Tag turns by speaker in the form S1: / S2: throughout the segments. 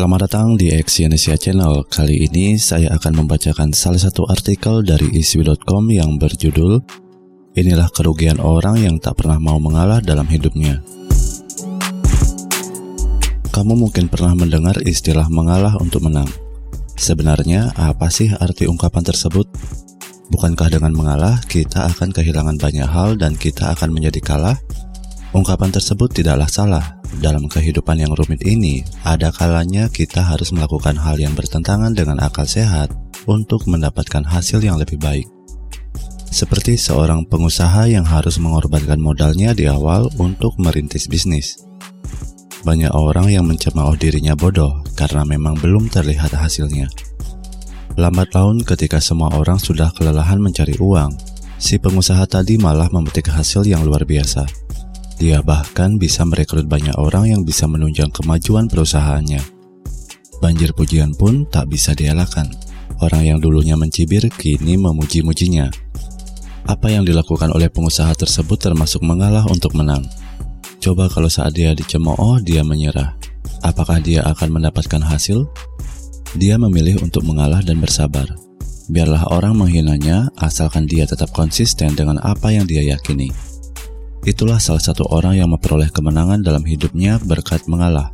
S1: Selamat datang di Exyonesia Channel. Kali ini saya akan membacakan salah satu artikel dari iswi.com yang berjudul Inilah kerugian orang yang tak pernah mau mengalah dalam hidupnya. Kamu mungkin pernah mendengar istilah mengalah untuk menang. Sebenarnya, apa sih arti ungkapan tersebut? Bukankah dengan mengalah kita akan kehilangan banyak hal dan kita akan menjadi kalah? Ungkapan tersebut tidaklah salah. Dalam kehidupan yang rumit ini, ada kalanya kita harus melakukan hal yang bertentangan dengan akal sehat untuk mendapatkan hasil yang lebih baik. Seperti seorang pengusaha yang harus mengorbankan modalnya di awal untuk merintis bisnis. Banyak orang yang mencemooh dirinya bodoh karena memang belum terlihat hasilnya. Lambat laun ketika semua orang sudah kelelahan mencari uang, si pengusaha tadi malah memetik hasil yang luar biasa dia bahkan bisa merekrut banyak orang yang bisa menunjang kemajuan perusahaannya. Banjir pujian pun tak bisa dielakkan. Orang yang dulunya mencibir kini memuji-mujinya. Apa yang dilakukan oleh pengusaha tersebut termasuk mengalah untuk menang. Coba kalau saat dia dicemooh, dia menyerah. Apakah dia akan mendapatkan hasil? Dia memilih untuk mengalah dan bersabar. Biarlah orang menghinanya, asalkan dia tetap konsisten dengan apa yang dia yakini. Itulah salah satu orang yang memperoleh kemenangan dalam hidupnya berkat mengalah.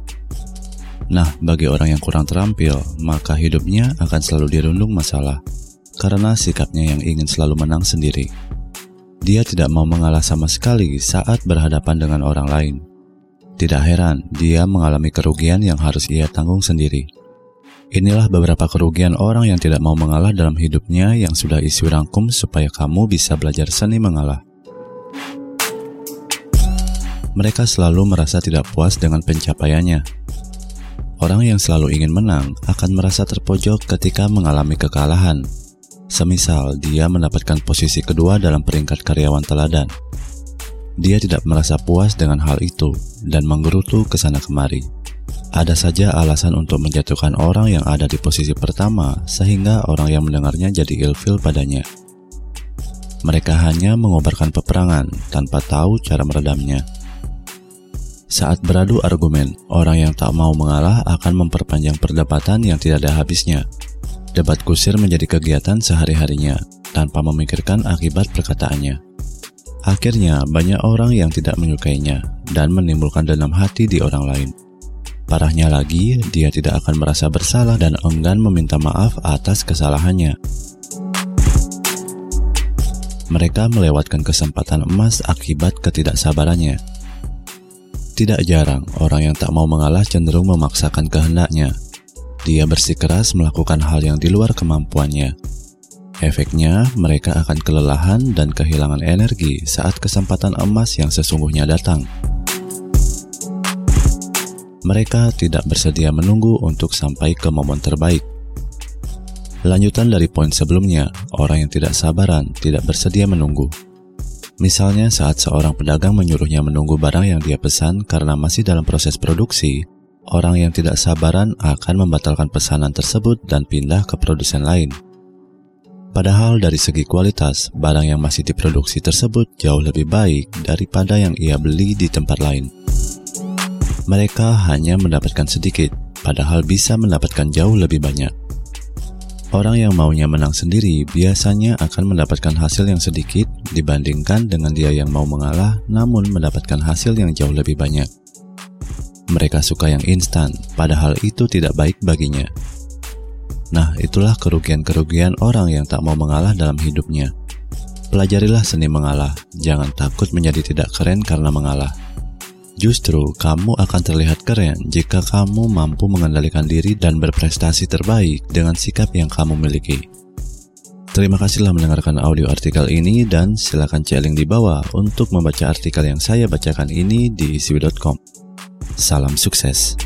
S1: Nah, bagi orang yang kurang terampil, maka hidupnya akan selalu dirundung masalah karena sikapnya yang ingin selalu menang sendiri. Dia tidak mau mengalah sama sekali saat berhadapan dengan orang lain. Tidak heran, dia mengalami kerugian yang harus ia tanggung sendiri. Inilah beberapa kerugian orang yang tidak mau mengalah dalam hidupnya yang sudah isi rangkum supaya kamu bisa belajar seni mengalah mereka selalu merasa tidak puas dengan pencapaiannya. Orang yang selalu ingin menang akan merasa terpojok ketika mengalami kekalahan. Semisal dia mendapatkan posisi kedua dalam peringkat karyawan teladan. Dia tidak merasa puas dengan hal itu dan menggerutu ke sana kemari. Ada saja alasan untuk menjatuhkan orang yang ada di posisi pertama sehingga orang yang mendengarnya jadi ilfil padanya. Mereka hanya mengobarkan peperangan tanpa tahu cara meredamnya. Saat beradu argumen, orang yang tak mau mengalah akan memperpanjang perdebatan yang tidak ada habisnya. Debat kusir menjadi kegiatan sehari-harinya, tanpa memikirkan akibat perkataannya. Akhirnya, banyak orang yang tidak menyukainya dan menimbulkan dendam hati di orang lain. Parahnya lagi, dia tidak akan merasa bersalah dan enggan meminta maaf atas kesalahannya. Mereka melewatkan kesempatan emas akibat ketidaksabarannya tidak jarang, orang yang tak mau mengalah cenderung memaksakan kehendaknya. Dia bersikeras melakukan hal yang di luar kemampuannya. Efeknya, mereka akan kelelahan dan kehilangan energi saat kesempatan emas yang sesungguhnya datang. Mereka tidak bersedia menunggu untuk sampai ke momen terbaik. Lanjutan dari poin sebelumnya, orang yang tidak sabaran tidak bersedia menunggu. Misalnya saat seorang pedagang menyuruhnya menunggu barang yang dia pesan karena masih dalam proses produksi, orang yang tidak sabaran akan membatalkan pesanan tersebut dan pindah ke produsen lain. Padahal dari segi kualitas, barang yang masih diproduksi tersebut jauh lebih baik daripada yang ia beli di tempat lain. Mereka hanya mendapatkan sedikit, padahal bisa mendapatkan jauh lebih banyak. Orang yang maunya menang sendiri biasanya akan mendapatkan hasil yang sedikit dibandingkan dengan dia yang mau mengalah namun mendapatkan hasil yang jauh lebih banyak. Mereka suka yang instan, padahal itu tidak baik baginya. Nah, itulah kerugian-kerugian orang yang tak mau mengalah dalam hidupnya. Pelajarilah seni mengalah, jangan takut menjadi tidak keren karena mengalah. Justru kamu akan terlihat keren jika kamu mampu mengendalikan diri dan berprestasi terbaik dengan sikap yang kamu miliki. Terima kasih telah mendengarkan audio artikel ini dan silakan cek link di bawah untuk membaca artikel yang saya bacakan ini di isiwi.com. Salam sukses.